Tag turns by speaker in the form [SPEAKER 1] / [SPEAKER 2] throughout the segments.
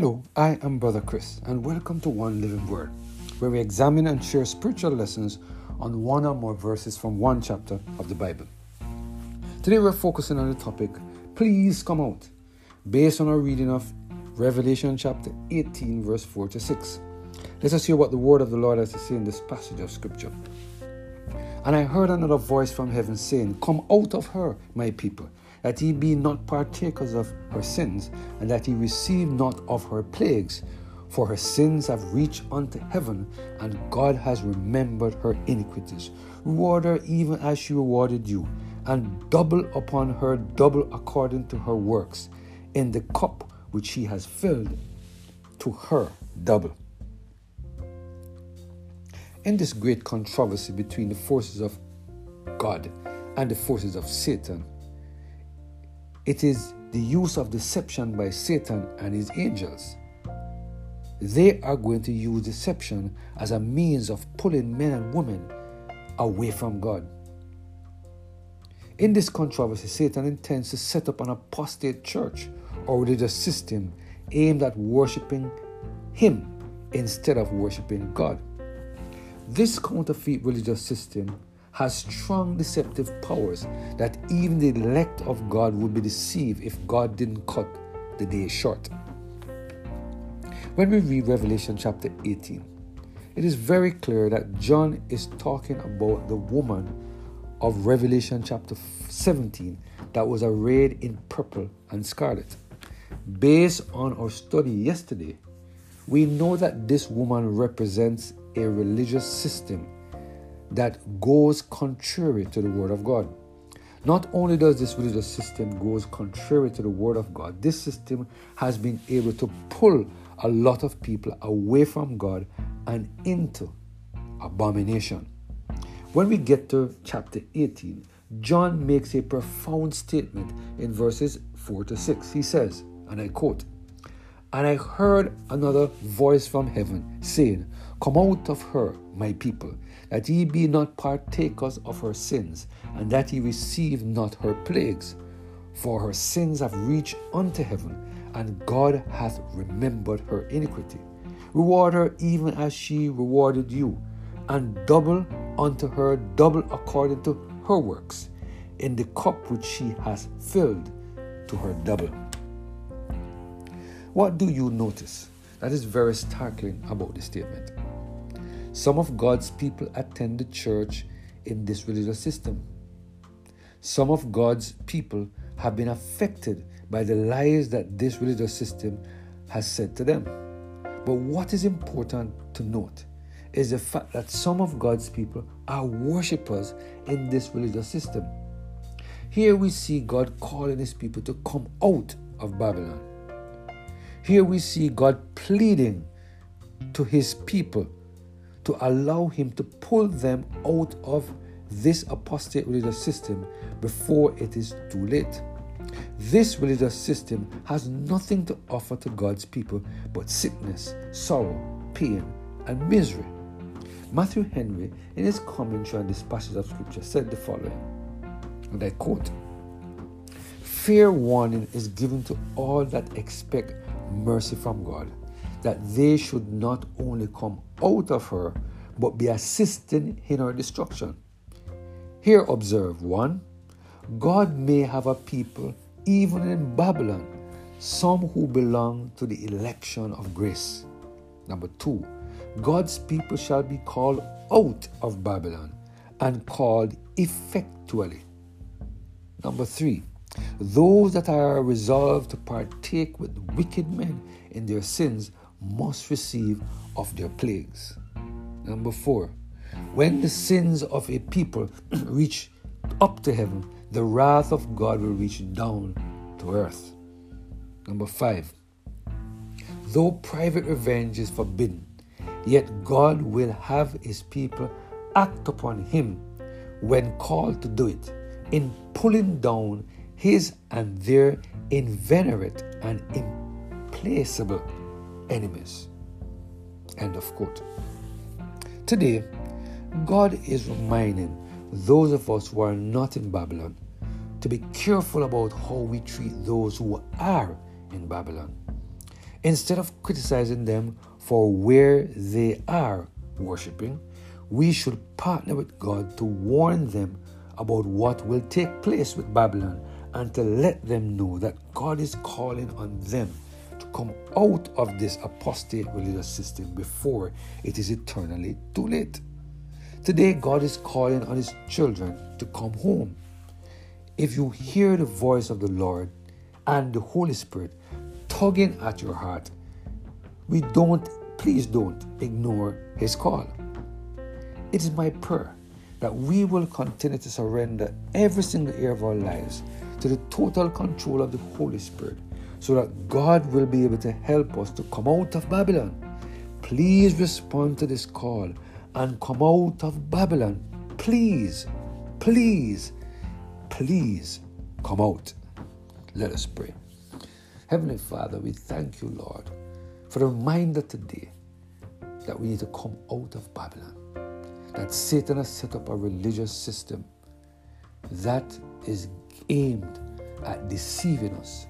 [SPEAKER 1] Hello, I am Brother Chris, and welcome to One Living Word, where we examine and share spiritual lessons on one or more verses from one chapter of the Bible. Today we're focusing on the topic, Please Come Out, based on our reading of Revelation chapter 18, verse 4 to 6. Let us hear what the word of the Lord has to say in this passage of Scripture. And I heard another voice from heaven saying, Come out of her, my people that ye be not partakers of her sins, and that ye receive not of her plagues. For her sins have reached unto heaven, and God has remembered her iniquities. Reward her even as she rewarded you, and double upon her double according to her works, in the cup which she has filled, to her double. In this great controversy between the forces of God and the forces of Satan, it is the use of deception by Satan and his angels. They are going to use deception as a means of pulling men and women away from God. In this controversy, Satan intends to set up an apostate church or religious system aimed at worshiping him instead of worshiping God. This counterfeit religious system has strong deceptive powers that even the elect of God would be deceived if God didn't cut the day short. When we read Revelation chapter 18, it is very clear that John is talking about the woman of Revelation chapter 17 that was arrayed in purple and scarlet. Based on our study yesterday, we know that this woman represents a religious system that goes contrary to the Word of God. Not only does this religious system goes contrary to the Word of God, this system has been able to pull a lot of people away from God and into abomination. When we get to chapter 18, John makes a profound statement in verses 4 to 6. He says, and I quote, And I heard another voice from heaven saying, Come out of her, my people, that ye be not partakers of her sins, and that ye receive not her plagues. For her sins have reached unto heaven, and God hath remembered her iniquity. Reward her even as she rewarded you, and double unto her double according to her works, in the cup which she has filled to her double. What do you notice that is very startling about this statement? Some of God's people attend the church in this religious system. Some of God's people have been affected by the lies that this religious system has said to them. But what is important to note is the fact that some of God's people are worshippers in this religious system. Here we see God calling his people to come out of Babylon. Here we see God pleading to his people to allow him to pull them out of this apostate religious system before it is too late. This religious system has nothing to offer to God's people but sickness, sorrow, pain, and misery. Matthew Henry, in his commentary on this passage of Scripture, said the following, and I quote Fair warning is given to all that expect mercy from God that they should not only come out of her, but be assisting in her destruction. Here observe one, God may have a people even in Babylon, some who belong to the election of grace. Number two, God's people shall be called out of Babylon and called effectually. Number three, those that are resolved to partake with wicked men in their sins must receive of their plagues. Number four, when the sins of a people reach up to heaven, the wrath of God will reach down to earth. Number five, though private revenge is forbidden, yet God will have his people act upon him when called to do it, in pulling down his and their inveterate and implacable enemies. End of quote. Today, God is reminding those of us who are not in Babylon to be careful about how we treat those who are in Babylon. Instead of criticizing them for where they are worshiping, we should partner with God to warn them about what will take place with Babylon and to let them know that God is calling on them come out of this apostate religious system before it is eternally too late. Today, God is calling on His children to come home. If you hear the voice of the Lord and the Holy Spirit tugging at your heart, we don't, please don't ignore His call. It is my prayer that we will continue to surrender every single area of our lives to the total control of the Holy Spirit so that God will be able to help us to come out of Babylon. Please respond to this call and come out of Babylon. Please, please, please come out. Let us pray. Heavenly Father, we thank you, Lord, for the reminder today that we need to come out of Babylon. That Satan has set up a religious system that is aimed at deceiving us,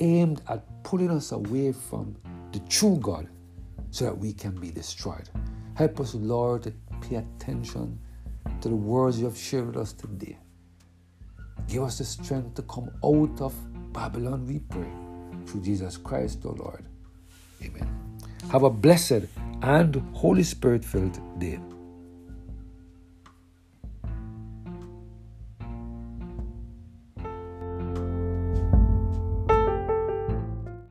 [SPEAKER 1] aimed at pulling us away from the true God so that we can be destroyed. Help us, Lord, to pay attention to the words you have shared with us today. Give us the strength to come out of Babylon, we pray. Through Jesus Christ, our Lord. Amen. Have a blessed and Holy Spirit filled day.